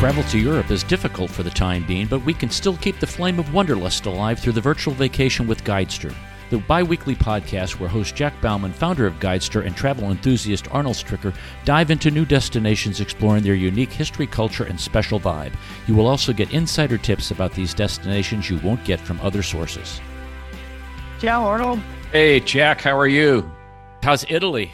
Travel to Europe is difficult for the time being, but we can still keep the flame of wanderlust alive through the virtual vacation with Guidester, the bi weekly podcast where host Jack Bauman, founder of Guidester, and travel enthusiast Arnold Stricker dive into new destinations exploring their unique history, culture, and special vibe. You will also get insider tips about these destinations you won't get from other sources. Ciao, Arnold. Hey, Jack, how are you? How's Italy?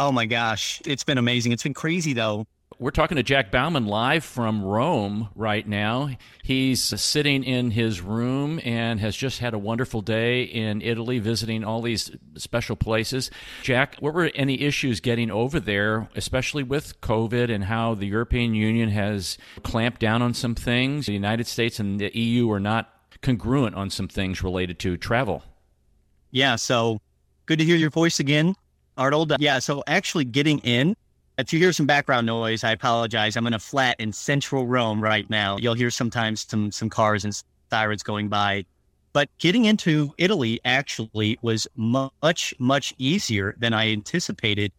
Oh my gosh, it's been amazing. It's been crazy though. We're talking to Jack Bauman live from Rome right now. He's sitting in his room and has just had a wonderful day in Italy visiting all these special places. Jack, what were any issues getting over there, especially with COVID and how the European Union has clamped down on some things? The United States and the EU are not congruent on some things related to travel. Yeah, so good to hear your voice again, Arnold. Yeah, so actually getting in if you hear some background noise, I apologize. I'm in a flat in central Rome right now. You'll hear sometimes some some cars and sirens going by. But getting into Italy actually was much much easier than I anticipated.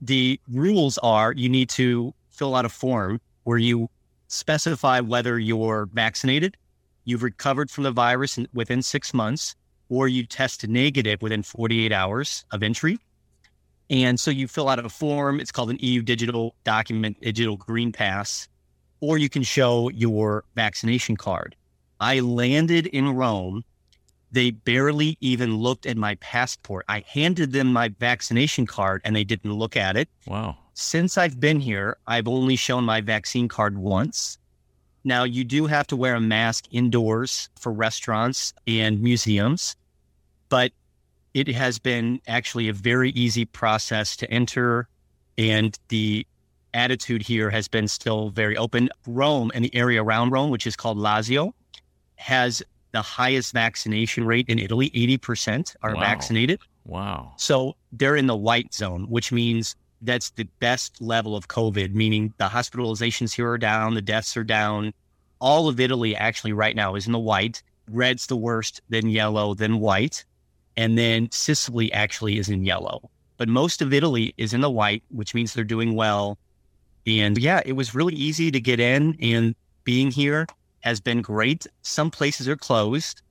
The rules are you need to fill out a form where you specify whether you're vaccinated, you've recovered from the virus within 6 months, or you test negative within 48 hours of entry and so you fill out a form. It's called an EU digital document, digital green pass, or you can show your vaccination card. I landed in Rome. They barely even looked at my passport. I handed them my vaccination card and they didn't look at it. Wow. Since I've been here, I've only shown my vaccine card once. Now, you do have to wear a mask indoors for restaurants and museums, but it has been actually a very easy process to enter. And the attitude here has been still very open. Rome and the area around Rome, which is called Lazio, has the highest vaccination rate in Italy. 80% are wow. vaccinated. Wow. So they're in the white zone, which means that's the best level of COVID, meaning the hospitalizations here are down, the deaths are down. All of Italy actually right now is in the white. Red's the worst, then yellow, then white. And then Sicily actually is in yellow, but most of Italy is in the white, which means they're doing well. And yeah, it was really easy to get in, and being here has been great. Some places are closed,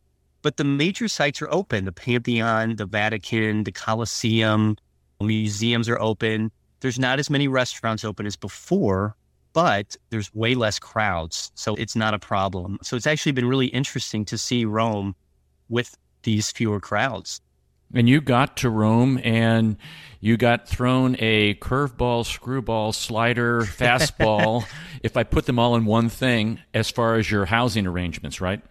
but the major sites are open the Pantheon, the Vatican, the Colosseum, museums are open. There's not as many restaurants open as before, but there's way less crowds. So it's not a problem. So it's actually been really interesting to see Rome with these fewer crowds. And you got to Rome and you got thrown a curveball, screwball, slider, fastball, if I put them all in one thing, as far as your housing arrangements, right?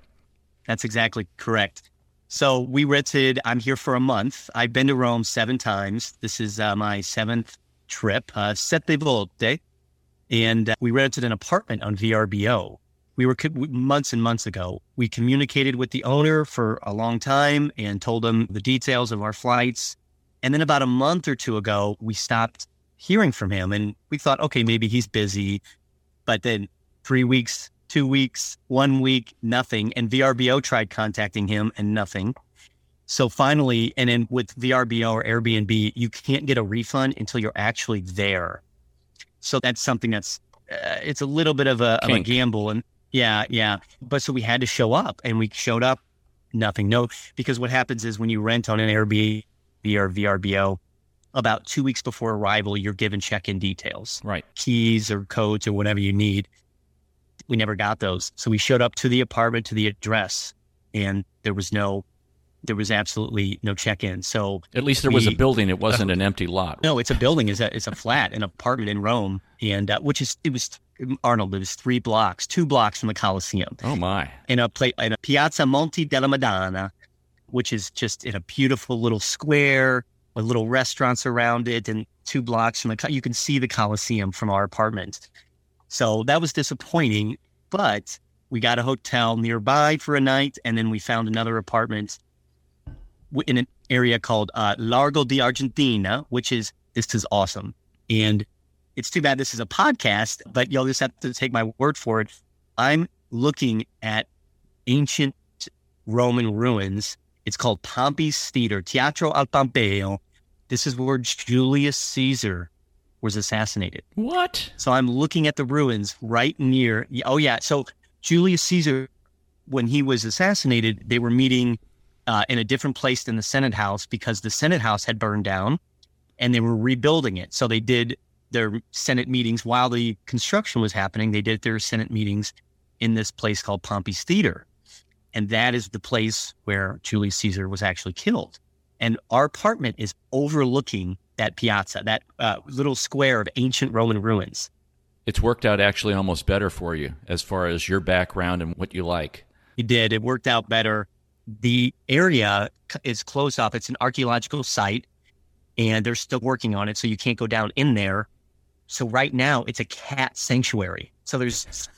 That's exactly correct. So we rented, I'm here for a month. I've been to Rome seven times. This is uh, my seventh trip, uh, Sette Volte. And uh, we rented an apartment on VRBO we were months and months ago. We communicated with the owner for a long time and told him the details of our flights. And then about a month or two ago, we stopped hearing from him and we thought, okay, maybe he's busy. But then three weeks, two weeks, one week, nothing. And VRBO tried contacting him and nothing. So finally, and then with VRBO or Airbnb, you can't get a refund until you're actually there. So that's something that's uh, it's a little bit of a, of a gamble. And yeah, yeah. But so we had to show up and we showed up, nothing. No, because what happens is when you rent on an Airbnb or VRBO, about two weeks before arrival, you're given check in details, right? Keys or codes or whatever you need. We never got those. So we showed up to the apartment, to the address, and there was no there was absolutely no check-in. So at least there we, was a building; it wasn't uh, an empty lot. No, it's a building. It's a it's a flat, an apartment in Rome, and uh, which is it was Arnold. It was three blocks, two blocks from the Colosseum. Oh my! In a place in a Piazza Monte della Madonna, which is just in a beautiful little square with little restaurants around it, and two blocks from the you can see the Colosseum from our apartment. So that was disappointing, but we got a hotel nearby for a night, and then we found another apartment in an area called uh, Largo di Argentina, which is this is awesome. And it's too bad this is a podcast, but you'll just have to take my word for it. I'm looking at ancient Roman ruins. It's called Pompey's Theater, Teatro al Pompeo. This is where Julius Caesar was assassinated. What? So I'm looking at the ruins right near. Oh yeah. So Julius Caesar, when he was assassinated, they were meeting uh, in a different place than the Senate House because the Senate House had burned down, and they were rebuilding it. So they did their Senate meetings while the construction was happening. They did their Senate meetings in this place called Pompey's Theater, and that is the place where Julius Caesar was actually killed. And our apartment is overlooking that piazza, that uh, little square of ancient Roman ruins. It's worked out actually almost better for you as far as your background and what you like. It did. It worked out better. The area is closed off. It's an archaeological site and they're still working on it. So you can't go down in there. So right now it's a cat sanctuary. So there's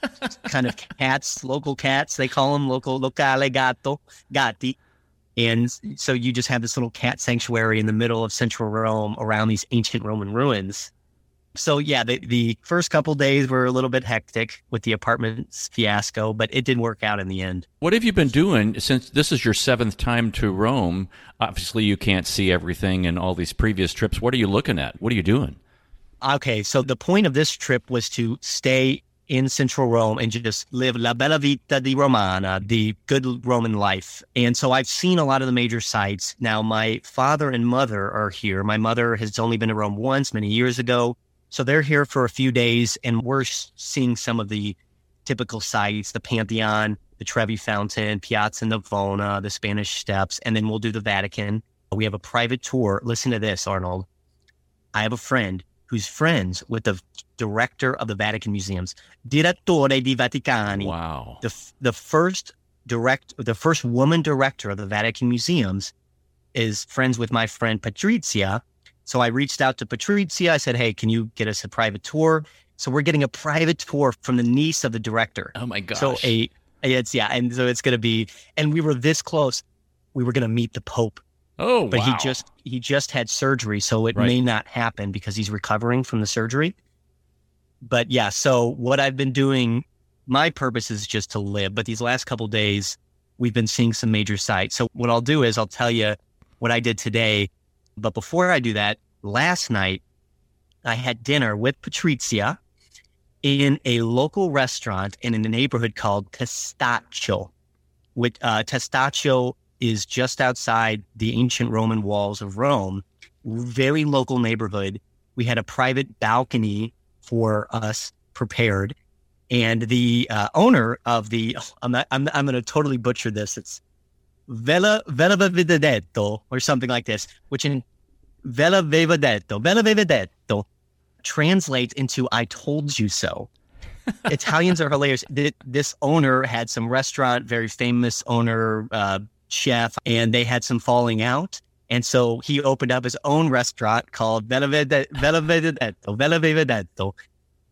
kind of cats, local cats. They call them local locale gatto, gatti. And so you just have this little cat sanctuary in the middle of central Rome around these ancient Roman ruins. So yeah, the, the first couple days were a little bit hectic with the apartments fiasco, but it did work out in the end. What have you been doing since this is your seventh time to Rome? Obviously, you can't see everything in all these previous trips. What are you looking at? What are you doing? Okay, so the point of this trip was to stay in central Rome and just live la bella vita di Romana, the good Roman life. And so I've seen a lot of the major sites. Now, my father and mother are here. My mother has only been to Rome once many years ago. So they're here for a few days and we're seeing some of the typical sites, the Pantheon, the Trevi Fountain, Piazza Navona, the Spanish Steps, and then we'll do the Vatican. We have a private tour. Listen to this, Arnold. I have a friend who's friends with the director of the Vatican Museums, Direttore di Vaticani. Wow. The, the first direct, the first woman director of the Vatican Museums is friends with my friend Patrizia. So I reached out to Patrizia. I said, Hey, can you get us a private tour? So we're getting a private tour from the niece of the director. Oh my gosh. So a, it's, yeah. And so it's going to be, and we were this close. We were going to meet the Pope Oh, but wow. he just he just had surgery, so it Right. may not happen because he's recovering from the surgery. But yeah, so what I've been doing, my purpose is just to live. But these last couple days, we've been seeing some major sites. So what I'll do is I'll tell you what I did today. But before I do that, last night I had dinner with Patrizia in a local restaurant in a neighborhood called Testaccio. Which uh, Testaccio is just outside the ancient Roman walls of Rome. Very local neighborhood. We had a private balcony for us prepared, and the uh, owner of the I'm not, I'm I'm going to totally butcher this. It's Vela Vela Vedetto or something like this, which in Vela Vedetto Vela Vedetto translates into "I told you so." Italians are hilarious. This owner had some restaurant, very famous owner, uh, chef, and they had some falling out. And so he opened up his own restaurant called Vela Vede- Vedetto, Vela Vedetto,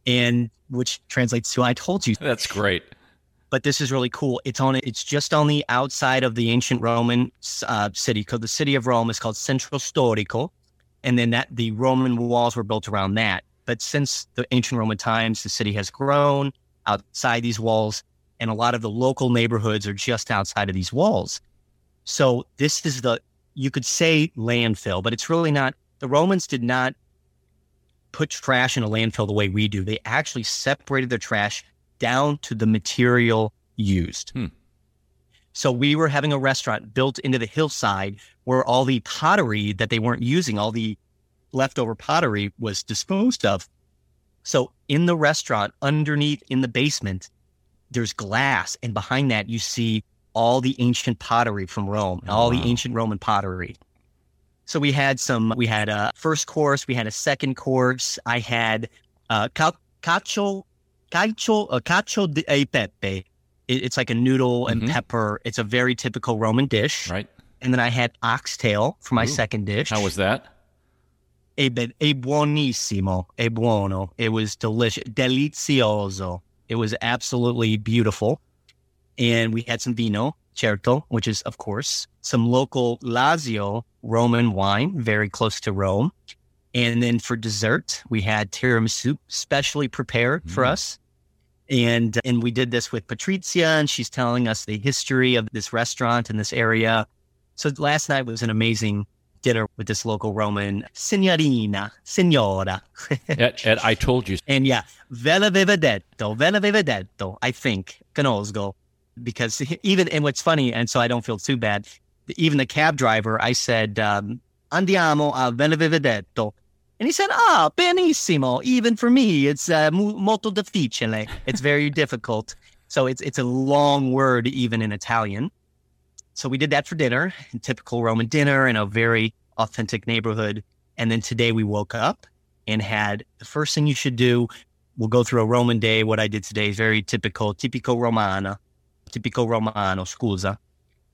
and which translates to "I told you." That's great. But this is really cool. It's on. It's just on the outside of the ancient Roman uh, city. Because the city of Rome is called Centro Storico, and then that the Roman walls were built around that. But since the ancient Roman times, the city has grown outside these walls, and a lot of the local neighborhoods are just outside of these walls. So this is the you could say landfill, but it's really not. The Romans did not put trash in a landfill the way we do. They actually separated their trash down to the material used. Hmm. So we were having a restaurant built into the hillside where all the pottery that they weren't using, all the leftover pottery was disposed of. So in the restaurant, underneath in the basement, there's glass, and behind that you see all the ancient pottery from Rome, Oh, all wow. the ancient Roman pottery. So we had some. We had a first course. We had a second course. I had uh, ca- cacio, cacio, uh, cacio di e pepe. It, it's like a noodle and Mhm. pepper. It's a very typical Roman dish. Right? And then I had oxtail for my Ooh. second dish. How was that? E, be- e buonissimo, e buono. It was delicious, delizioso. It was absolutely beautiful. And we had some vino, certo, which is, of course, some local Lazio Roman wine, very close to Rome. And then for dessert, we had tiramisu, specially prepared for Mm. us. And and we did this with Patrizia, and she's telling us the history of this restaurant in this area. So last night was an amazing dinner with this local Roman signorina, signora. at, at I told you. And yeah, ve l'aveva detto, ve l'aveva detto, I think, conosco. Because even, and what's funny, and so I don't feel too bad, even the cab driver, I said, um, andiamo a ve l'aveva detto. And he said, ah, benissimo. Even for me, it's uh, molto difficile. It's very difficult. So it's, it's a long word, even in Italian. So we did that for dinner, typical Roman dinner in a very authentic neighborhood. And then today we woke up and had the first thing you should do. We'll go through a Roman day. What I did today is very typical, tipico romana, tipico romano, scusa.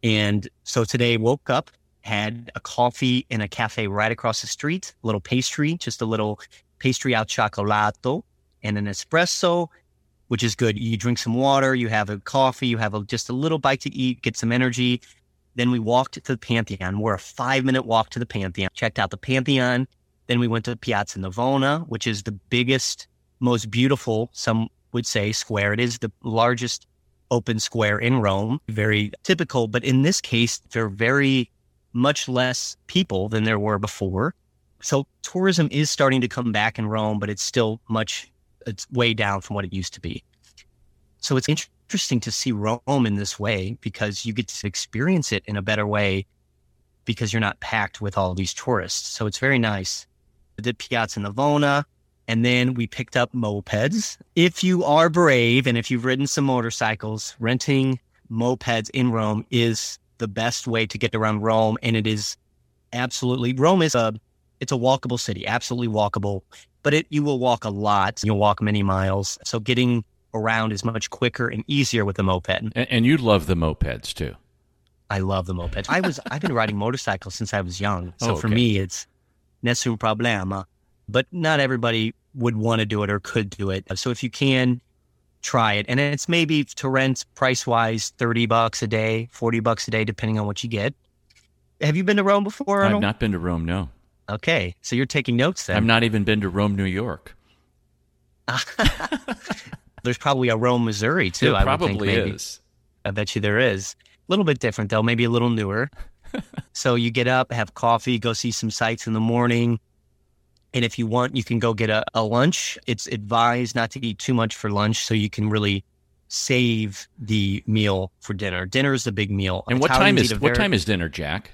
And so today woke up, had a coffee in a cafe right across the street, a little pastry, just a little pastry al cioccolato and an espresso, which is good. You drink some water, you have a coffee, you have a, just a little bite to eat, get some energy. Then we walked to the Pantheon. We're a five minute walk to the Pantheon, checked out the Pantheon. Then we went to Piazza Navona, which is the biggest, most beautiful, some would say, square. It is the largest open square in Rome. Very typical, but in this case, there are very much less people than there were before. So tourism is starting to come back in Rome, but it's still much, it's way down from what it used to be. So it's interesting to see Rome in this way because you get to experience it in a better way because you're not packed with all these tourists. So it's very nice. I did Piazza Navona, and then we picked up mopeds. If you are brave and if you've ridden some motorcycles, renting mopeds in Rome is the best way to get around Rome. And it is absolutely, Rome is a, it's a walkable city, absolutely walkable, but it, you will walk a lot. You'll walk many miles. So getting around is much quicker and easier with a moped. And, and you love the mopeds too. I love the mopeds. I was, I've been riding motorcycles since I was young. So oh, okay. for me, it's nessun problema but not everybody would want to do it or could do it. So if you can, try it. And it's maybe to rent price wise, 30 bucks a day, 40 bucks a day, depending on what you get. Have you been to Rome before? Arnold? I've not been to Rome, no. Okay. So you're taking notes then. I've not even been to Rome, New York. There's probably a Rome, Missouri too. There I probably is. I bet you there is. A little bit different though, maybe a little newer. so you get up, have coffee, go see some sights in the morning, and if you want, you can go get a, a lunch. It's advised not to eat too much for lunch so you can really save the meal for dinner. Dinner is the big meal. And what time is what time is dinner, Jack?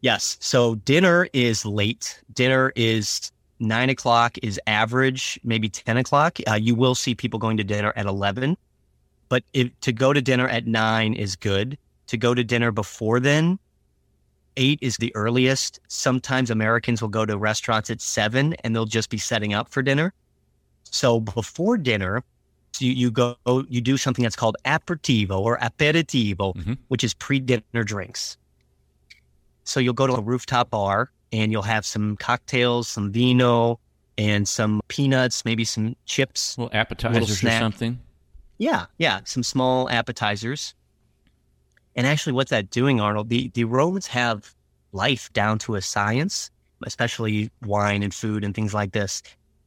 Yes. So dinner is late. Dinner is nine o'clock is average, maybe 10 o'clock. Uh, you will see people going to dinner at 11, but if, to go to dinner at nine is good. To go to dinner before then eight is the earliest. Sometimes Americans will go to restaurants at seven and they'll just be setting up for dinner. So before dinner, you, you go, you do something that's called aperitivo or aperitivo, mm-hmm. which is pre dinner drinks. So you'll go to a rooftop bar and you'll have some cocktails, some vino, and some peanuts, maybe some chips. Well, appetizers or something. Yeah, yeah, some small appetizers. And actually, what's that doing, Arnold? The, the Romans have life down to a science, especially wine and food and things like this.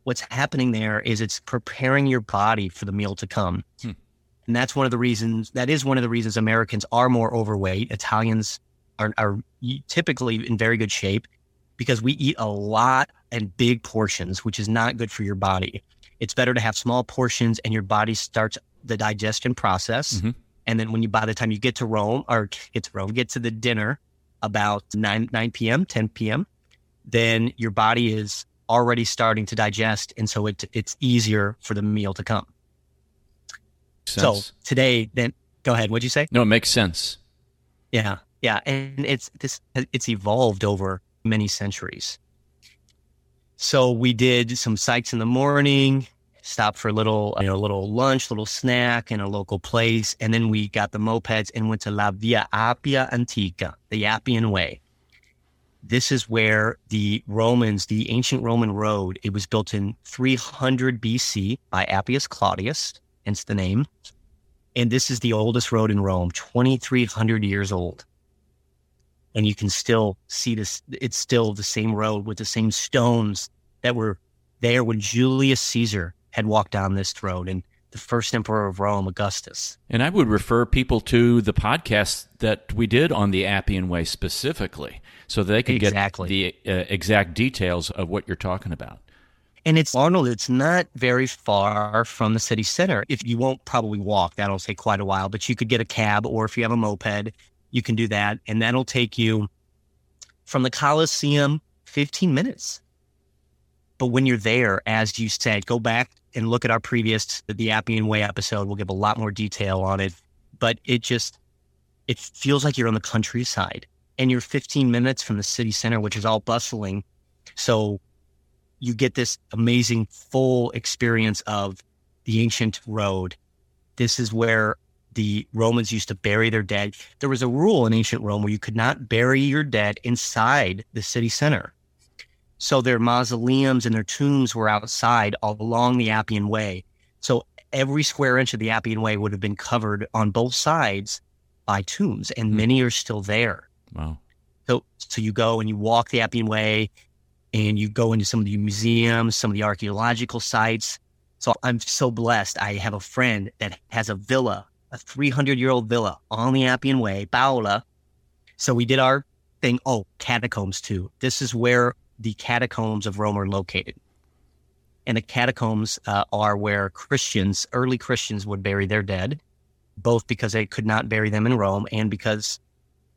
What's happening there is it's preparing your body for the meal to come. Hmm. And that's one of the reasons, that is one of the reasons Americans are more overweight. Italians are, are typically in very good shape because we eat a lot and big portions, which is not good for your body. It's better to have small portions and your body starts the digestion process. Mm-hmm and then when you, by the time you get to Rome or get to Rome, get to the dinner about 9, 9 p.m., 10 p.m., then your body is already starting to digest. And so it, it's easier for the meal to come. Sense. So today, then go ahead. What'd you say? No, it makes sense. Yeah. Yeah. And it's this, it's evolved over many centuries. So we did some sights in the morning, stopped for a little, you know, a little lunch, little snack in a local place. And then we got the mopeds and went to La Via Appia Antica, the Appian Way. This is where the Romans, the ancient Roman road, it was built in 300 BC by Appius Claudius, hence the name. And this is the oldest road in Rome, 2,300 years old. And you can still see this, it's still the same road with the same stones that were there when Julius Caesar had walked down this road. And the first emperor of Rome, Augustus. And I would refer people to the podcast that we did on the Appian Way specifically, so they can exactly. get the uh, exact details of what you're talking about. And it's Arnold, it's not very far from the city center. If you won't probably walk, that'll take quite a while, but you could get a cab or if you have a moped, you can do that. And that'll take you from the Coliseum 15 minutes. But when you're there, as you said, go back and look at our previous the Appian Way episode. We'll give a lot more detail on it. But it just it feels like you're on the countryside and you're 15 minutes from the city center, which is all bustling. So you get this amazing full experience of the ancient road. This is where the Romans used to bury their dead. There was a rule in ancient Rome where you could not bury your dead inside the city center. So their mausoleums and their tombs were outside all along the Appian Way. So every square inch of the Appian Way would have been covered on both sides by tombs, and mm. many are still there. Wow. So, so you go and you walk the Appian Way, and you go into some of the museums, some of the archaeological sites. So I'm so blessed. I have a friend that has a villa, a 300 year old villa on the Appian Way, Paola. So we did our thing. Oh, catacombs too. This is where the catacombs of Rome are located. And the catacombs uh, are where Christians, early Christians, would bury their dead, both because they could not bury them in Rome and because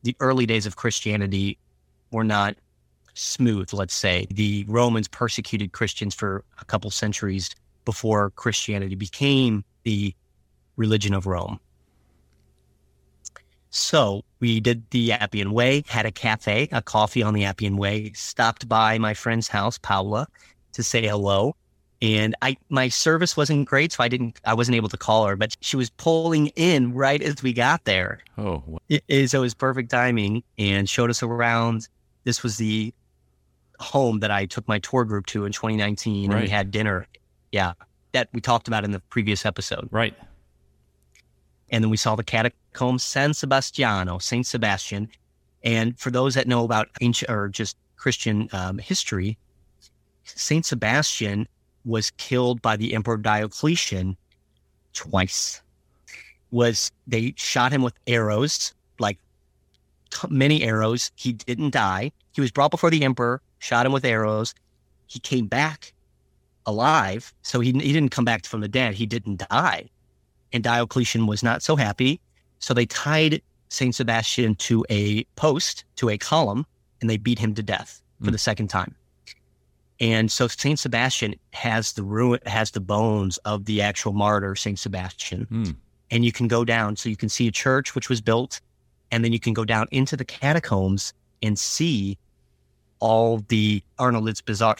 the early days of Christianity were not smooth, let's say. The Romans persecuted Christians for a couple centuries before Christianity became the religion of Rome. So we did the Appian Way, had a cafe, a coffee on the Appian Way, stopped by my friend's house, Paula, to say hello. And I my service wasn't great, so I didn't I wasn't able to call her, but she was pulling in right as we got there. Oh, it, it, so it was perfect timing and showed us around. This was the home that I took my tour group to in 2019, right. and we had dinner. Yeah, that we talked about in the previous episode. Right. And then we saw the catacomb San Sebastiano, Saint Sebastian. And for those that know about ancient or just Christian um, history, Saint Sebastian was killed by the Emperor Diocletian twice. Was they shot him with arrows, like t- many arrows. He didn't die. He was brought before the emperor, shot him with arrows. He came back alive, so he he didn't come back from the dead. He didn't die and Diocletian was not so happy. So they tied Saint Sebastian to a post, to a column, and they beat him to death for mm. the second time. And so Saint Sebastian has the ruin, has the bones of the actual martyr Saint Sebastian, mm. and you can go down. So you can see a church which was built, and then you can go down into the catacombs and see all the Arnold. It's bizarre.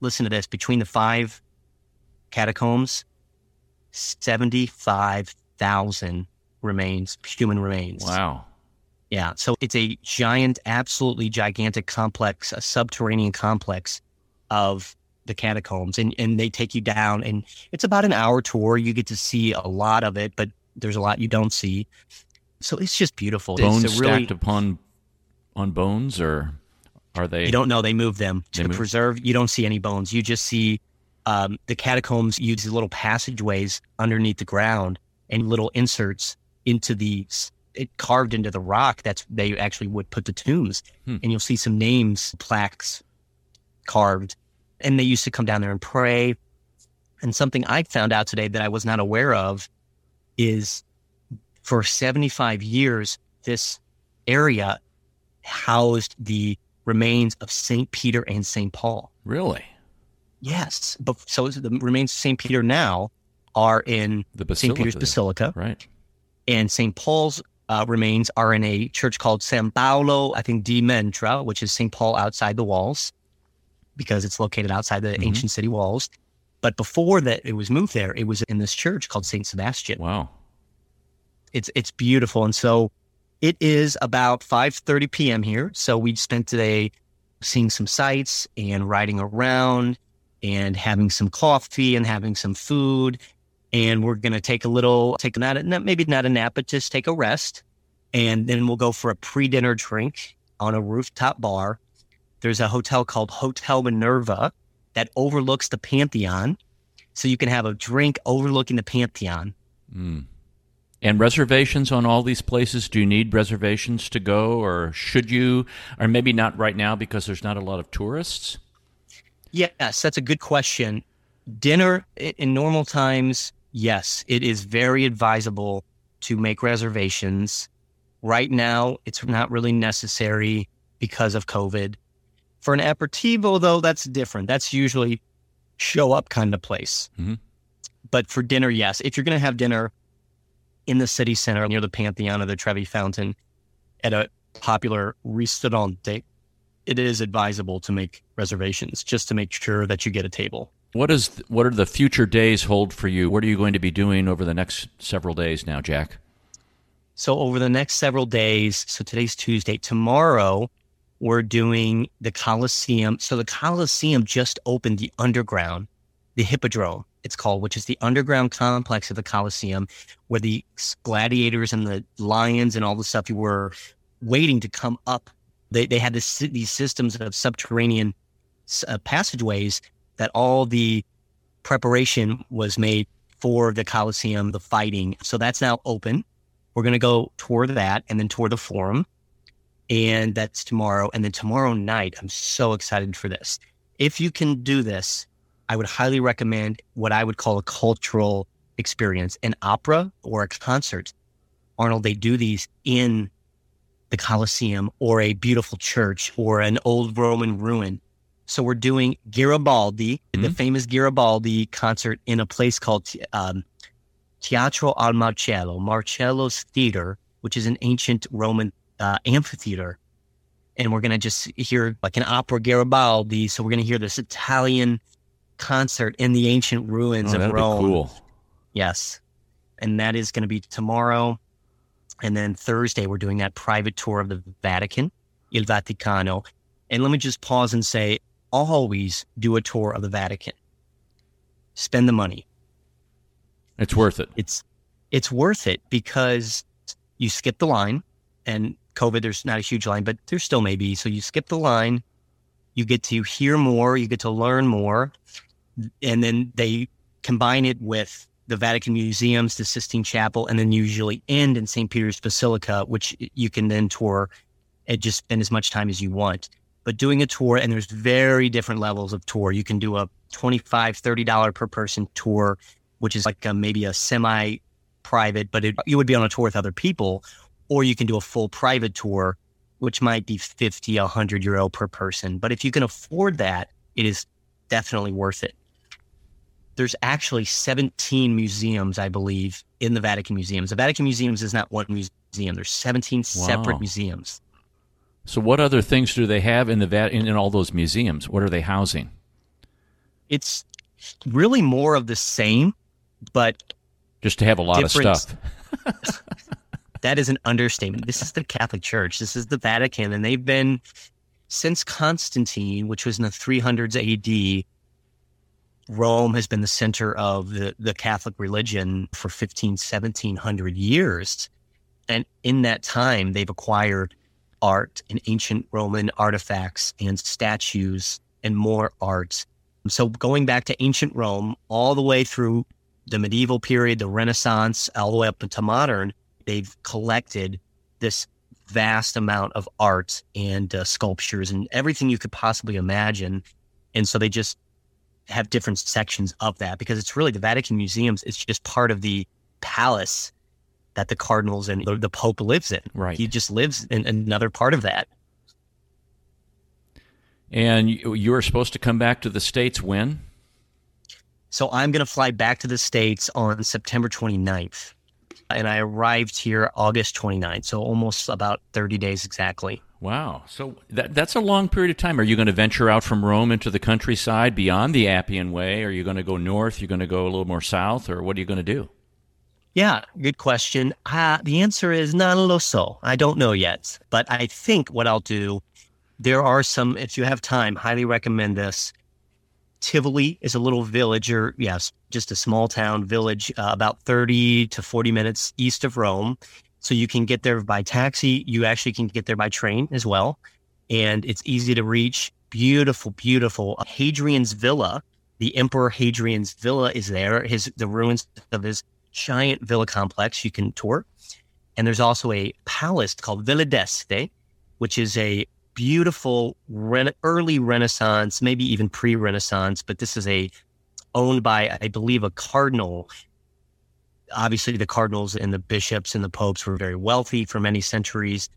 Listen to this: between the five catacombs, 75,000 remains, human remains. Wow. Yeah. So it's a giant, absolutely gigantic complex, a subterranean complex of the catacombs. And, and they take you down, and it's about an hour tour. You get to see a lot of it, but there's a lot you don't see. So it's just beautiful. Bones it's really, stacked upon on bones, or are they? You don't know. They move them to move? preserve. You don't see any bones. You just see um, the catacombs use little passageways underneath the ground and little inserts into the it carved into the rock. That's they actually would put the tombs, hmm. and you'll see some names, plaques carved, and they used to come down there and pray. And something I found out today that I was not aware of is for 75 years, this area housed the remains of St. Peter and St. Paul. Really? Yes, but so the remains of St. Peter now are in the St. Peter's Basilica, right? And St. Paul's uh, remains are in a church called San Paolo, I think, di Mentra, which is St. Paul outside the walls, because it's located outside the mm-hmm. ancient city walls. But before that, it was moved there. It was in this church called Saint Sebastian. Wow, it's it's beautiful, and so it is about five thirty p.m. here. So we spent today seeing some sights and riding around and having some coffee and having some food. And we're going to take a little, take a nap, maybe not a nap, but just take a rest. And then we'll go for a pre dinner drink on a rooftop bar. There's a hotel called Hotel Minerva that overlooks the Pantheon. So you can have a drink overlooking the Pantheon. Mm. And reservations on all these places? Do you need reservations to go, or should you, or maybe not right now because there's not a lot of tourists? Yes, that's a good question. Dinner in normal times, yes, it is very advisable to make reservations. Right now, it's not really necessary because of COVID. For an aperitivo, though, that's different. That's usually show up kind of place. Mm-hmm. But for dinner, yes. If you're going to have dinner in the city center near the Pantheon or the Trevi Fountain at a popular ristorante, it is advisable to make reservations just to make sure that you get a table. What is what are the future days hold for you? What are you going to be doing over the next several days now, Jack? So over the next several days, so today's Tuesday, tomorrow we're doing the Coliseum. So the Coliseum just opened the underground, the Hippodrome, it's called, which is the underground complex of the Coliseum, where the gladiators and the lions and all the stuff were waiting to come up. They, they had this, these systems of subterranean uh, passageways that all the preparation was made for the Coliseum, the fighting. So that's now open. We're going to go tour that and then tour the forum. And that's tomorrow. And then tomorrow night, I'm so excited for this. If you can do this, I would highly recommend what I would call a cultural experience an opera or a concert. Arnold, they do these in the Colosseum or a beautiful church or an old Roman ruin. So we're doing Garibaldi, mm-hmm. the famous Garibaldi concert in a place called um, Teatro al Marcello, Marcello's Theater, which is an ancient Roman uh, amphitheater. And we're going to just hear like an opera Garibaldi. So we're going to hear this Italian concert in the ancient ruins oh, of Rome. cool. Yes. And that is going to be tomorrow. And then Thursday, we're doing that private tour of the Vatican, Il Vaticano. And let me just pause and say always do a tour of the Vatican. Spend the money. It's worth it. It's it's worth it because you skip the line and COVID there's not a huge line, but there still may be. So you skip the line, you get to hear more, you get to learn more, and then they combine it with the Vatican Museums, the Sistine Chapel, and then usually end in St. Peter's Basilica, which you can then tour and just spend as much time as you want. But doing a tour, and there's very different levels of tour. You can do a $25, $30 per person tour which is like a, maybe a semi private, but it, you would be on a tour with other people, or you can do a full private tour, which might be 50, 100 euro per person. But if you can afford that, it is definitely worth it. There's actually 17 museums, I believe, in the Vatican Museums. The Vatican Museums is not one museum. There's 17 wow. separate museums. So, what other things do they have in the Vat- in, in all those museums? What are they housing? It's really more of the same but just to have a lot of stuff. that is an understatement. This is the Catholic Church. This is the Vatican, and they've been since Constantine, which was in the 300s AD. Rome has been the center of the, the Catholic religion for 15, 1700 years. And in that time, they've acquired art and ancient Roman artifacts and statues and more art. So going back to ancient Rome all the way through the medieval period, the Renaissance, all the way up into modern, they've collected this vast amount of art and uh, sculptures and everything you could possibly imagine. And so they just have different sections of that because it's really the Vatican museums. It's just part of the palace that the cardinals and the, the Pope lives in. Right. He just lives in another part of that. And you were supposed to come back to the States when? So I'm going to fly back to the States on September 29th. And I arrived here August 29th. So almost about 30 days exactly. Wow. So that, that's a long period of time. Are you going to venture out from Rome into the countryside beyond the Appian Way? Are you going to go north? Are You're going to go a little more south? Or what are you going to do? Yeah, good question. Uh, the answer is non lo so. I don't know yet. But I think what I'll do, there are some, if you have time, highly recommend this. Tivoli is a little village, or yes, just a small town village, uh, about 30 to 40 minutes east of Rome. So you can get there by taxi. You actually can get there by train as well. And it's easy to reach. Beautiful, beautiful. Hadrian's Villa The Emperor Hadrian's villa is there. His the ruins of his giant villa complex you can tour. And there's also a palace called Villa d'Este, which is a beautiful rena- early Renaissance, maybe even pre-Renaissance, but this is a owned by, I believe, a cardinal. Obviously, the cardinals and the bishops and the popes were very wealthy for many centuries,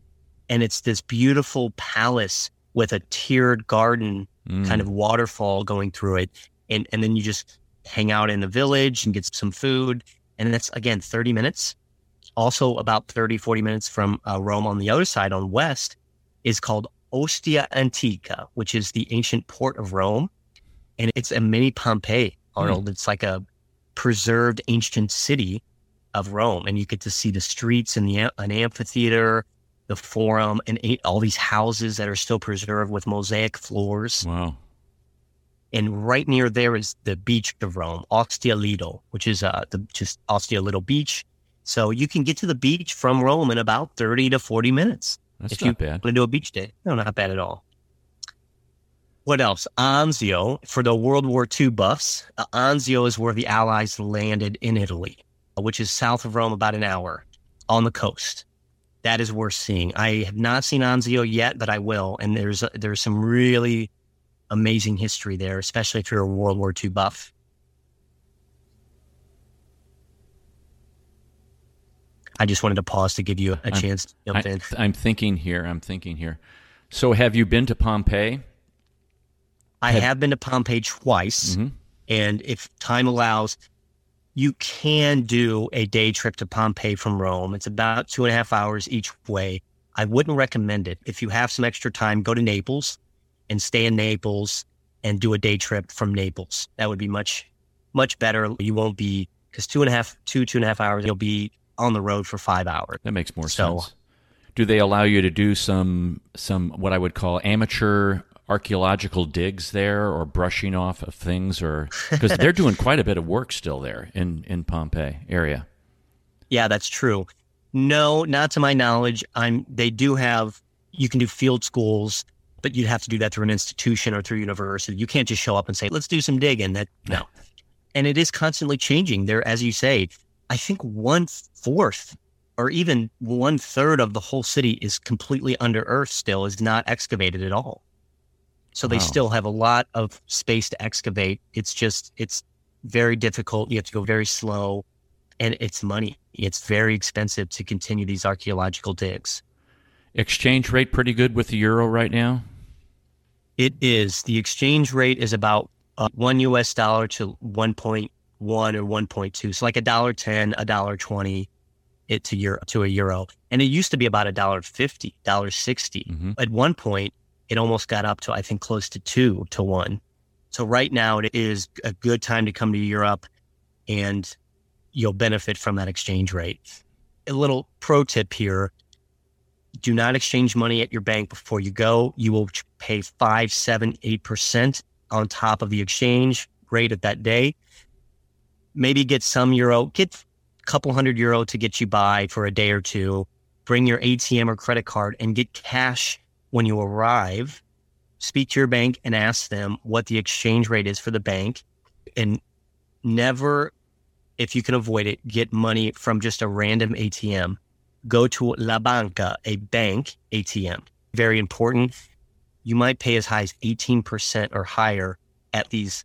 and it's this beautiful palace with a tiered garden, mm. kind of waterfall going through it, and and then you just hang out in the village and get some food, and that's again 30 minutes. Also, about 30, 40 minutes from uh, Rome on the other side on west is called Ostia Antica, which is the ancient port of Rome. And it's a mini Pompeii, Arnold. Mm. It's like a preserved ancient city of Rome. And you get to see the streets and the an amphitheater, the forum, and all these houses that are still preserved with mosaic floors. Wow. And right near there is the beach of Rome, Ostia Lido, which is uh, the just Ostia Little Beach. So you can get to the beach from Rome in about 30 to 40 minutes. That's if not you bad. want to do a beach day. No, not bad at all. What else? Anzio, for the World War II buffs, uh, Anzio is where the Allies landed in Italy, which is south of Rome about an hour on the coast. That is worth seeing. I have not seen Anzio yet, but I will. And there's there's some really amazing history there, especially if you're a World War II buff. I just wanted to pause to give you a I'm, chance to jump I, in. I'm thinking here. I'm thinking here. So, have you been to Pompeii? I have, have been to Pompeii twice, mm-hmm. and if time allows, you can do a day trip to Pompeii from Rome. It's about two and a half hours each way. I wouldn't recommend it. If you have some extra time, go to Naples and stay in Naples and do a day trip from Naples. That would be much, much better. You won't be because two and a half, two, two and a half hours, you'll be on the road for five hours. That makes more so, sense. Do they allow you to do some some what I would call amateur archaeological digs there or brushing off of things or because they're doing quite a bit of work still there in in Pompeii area. Yeah, that's true. No, not to my knowledge. I'm they do have you can do field schools, but you'd have to do that through an institution or through university. You can't just show up and say, "Let's do some digging." That no. And it is constantly changing. There as you say, I think one fourth or even one third of the whole city is completely under earth still, is not excavated at all. So they wow. still have a lot of space to excavate. It's just, it's very difficult. You have to go very slow and it's money. It's very expensive to continue these archaeological digs. Exchange rate pretty good with the euro right now? It is. The exchange rate is about uh, one US dollar to 1.1 or 1.2. So like a dollar 10, a dollar 20 it to euro to a euro. And it used to be about a dollar 50, dollar 60. Mm-hmm. At one point, it almost got up to, I think, close to two to one. So right now it is a good time to come to Europe and you'll benefit from that exchange rate. A little pro tip here. Do not exchange money at your bank before you go. You will pay five, seven, eight percent on top of the exchange rate of that day maybe get some euro, get a couple hundred euro to get you by for a day or two. Bring your ATM or credit card and get cash when you arrive. Speak to your bank and ask them what the exchange rate is for the bank. And never, if you can avoid it, get money from just a random ATM. Go to La Banca, a bank ATM. Very important. You might pay as high as 18% or higher at these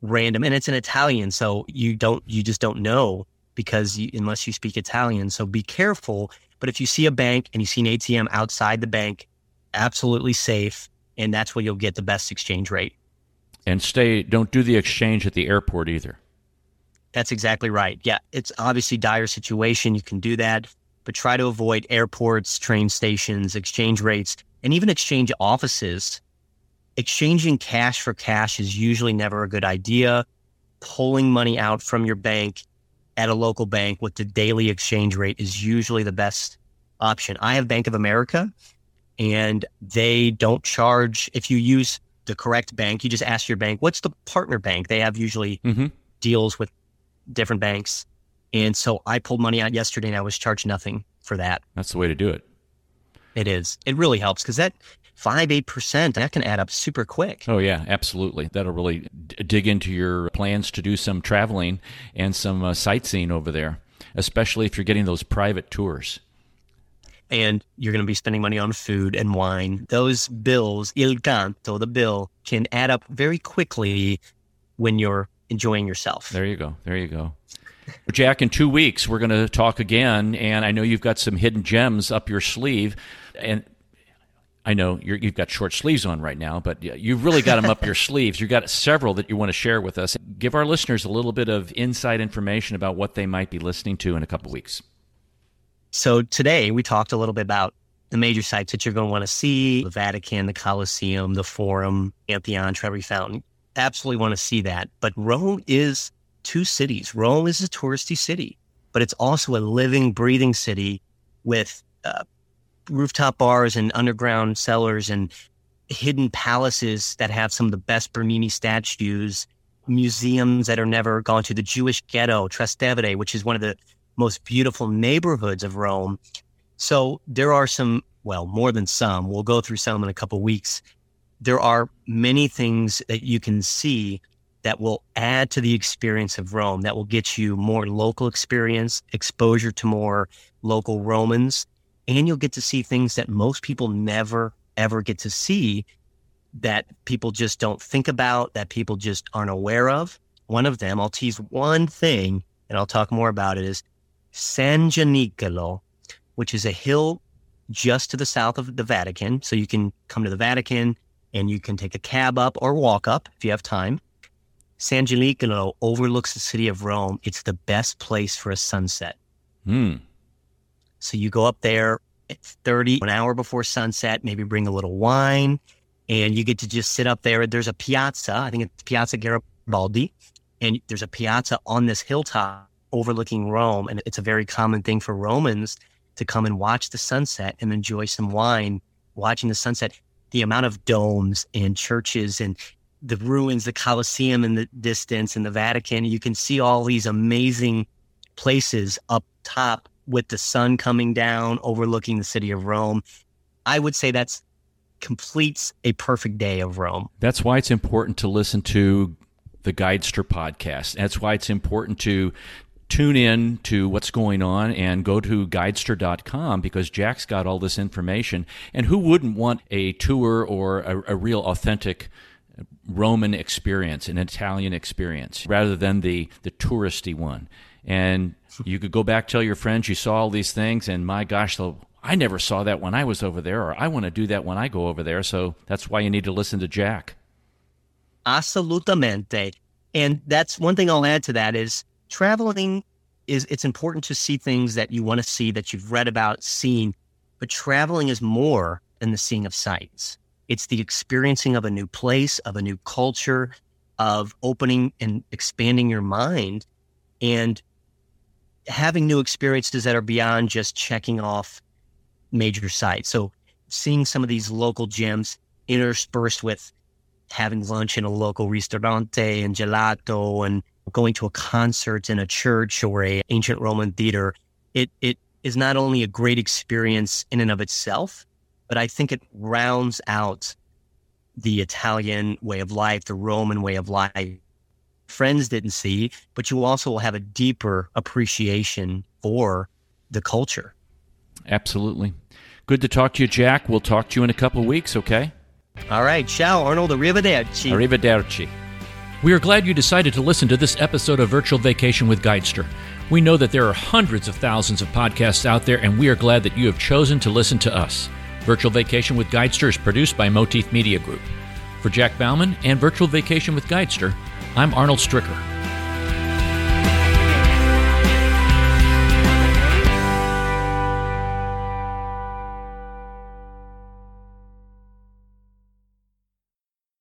random and it's in Italian. So you don't, you just don't know because you, unless you speak Italian. So be careful. But if you see a bank and you see an ATM outside the bank, absolutely safe. And that's where you'll get the best exchange rate. And stay, don't do the exchange at the airport either. That's exactly right. Yeah. It's obviously dire situation. You can do that, but try to avoid airports, train stations, exchange rates, and even exchange offices exchanging cash for cash is usually never a good idea. Pulling money out from your bank at a local bank with the daily exchange rate is usually the best option. I have Bank of America and they don't charge if you use the correct bank. You just ask your bank, what's the partner bank? They have usually mm-hmm. deals with different banks. And so I pulled money out yesterday and I was charged nothing for that. That's the way to do it. It is. It really helps because that five, 8%, that can add up super quick. Oh, yeah, absolutely. That'll really d- dig into your plans to do some traveling and some uh, sightseeing over there, especially if you're getting those private tours and you're going to be spending money on food and wine. Those bills, il canto, the bill, can add up very quickly when you're enjoying yourself. There you go. There you go. Jack, in two weeks, we're going to talk again, and I know you've got some hidden gems up your sleeve. And I know you have got short sleeves on right now, but you've really got them up your sleeves. You've got several that you want to share with us. Give our listeners a little bit of inside information about what they might be listening to in a couple weeks. So today we talked a little bit about the major sites that you're going to want to see the Vatican, the Colosseum, the Forum, Pantheon, Trevi Fountain. Absolutely want to see that. But Rome is two cities. Rome is a touristy city, but it's also a living, breathing city with uh, rooftop bars and underground cellars and hidden palaces that have some of the best Bernini statues, museums that are never gone to, the Jewish ghetto, Trastevere, which is one of the most beautiful neighborhoods of Rome. So there are some, well, more than some. We'll go through some in a couple weeks. There are many things that you can see that will add to the experience of Rome, that will get you more local experience, exposure to more local Romans, and you'll get to see things that most people never, ever get to see that people just don't think about, that people just aren't aware of. One of them, I'll tease one thing and I'll talk more about it, is San Gianicolo, which is a hill just to the south of the Vatican. So you can come to the Vatican and you can take a cab up or walk up if you have time. San Gianicolo overlooks the city of Rome. It's the best place for a sunset. Hmm. So you go up there at 30, an hour before sunset, maybe bring a little wine, and you get to just sit up there. There's a piazza, I think it's Piazza Garibaldi, and there's a piazza on this hilltop overlooking Rome. And it's a very common thing for Romans to come and watch the sunset and enjoy some wine watching the sunset. The amount of domes and churches and the ruins, the Colosseum in the distance and the Vatican, you can see all these amazing places up top with the sun coming down overlooking the city of Rome. I would say that's completes a perfect day of Rome. That's why it's important to listen to the Guidester podcast. That's why it's important to tune in to what's going on and go to guidester.com because Jack's got all this information. And who wouldn't want a tour or a, a real authentic Roman experience, an Italian experience, rather than the, the touristy one? And you could go back, tell your friends you saw all these things, and my gosh, I never saw that when I was over there, or I want to do that when I go over there. So that's why you need to listen to Jack. Assolutamente. And that's one thing I'll add to that is traveling is it's important to see things that you want to see that you've read about, seen, but traveling is more than the seeing of sights. It's the experiencing of a new place, of a new culture, of opening and expanding your mind and having new experiences that are beyond just checking off major sites. So seeing some of these local gems interspersed with having lunch in a local ristorante and gelato and going to a concert in a church or a ancient Roman theater, it it is not only a great experience in and of itself, but I think it rounds out the Italian way of life, the Roman way of life. Friends didn't see, but you also will have a deeper appreciation for the culture. Absolutely. Good to talk to you, Jack. We'll talk to you in a couple of weeks, okay? All right. Ciao, Arnold. Arrivederci. Arrivederci. We are glad you decided to listen to this episode of Virtual Vacation with Guidester. We know that there are hundreds of thousands of podcasts out there, and we are glad that you have chosen to listen to us. Virtual Vacation with Guidester is produced by Motif Media Group. For Jack Bauman and Virtual Vacation with Guidester, I'm Arnold Stricker.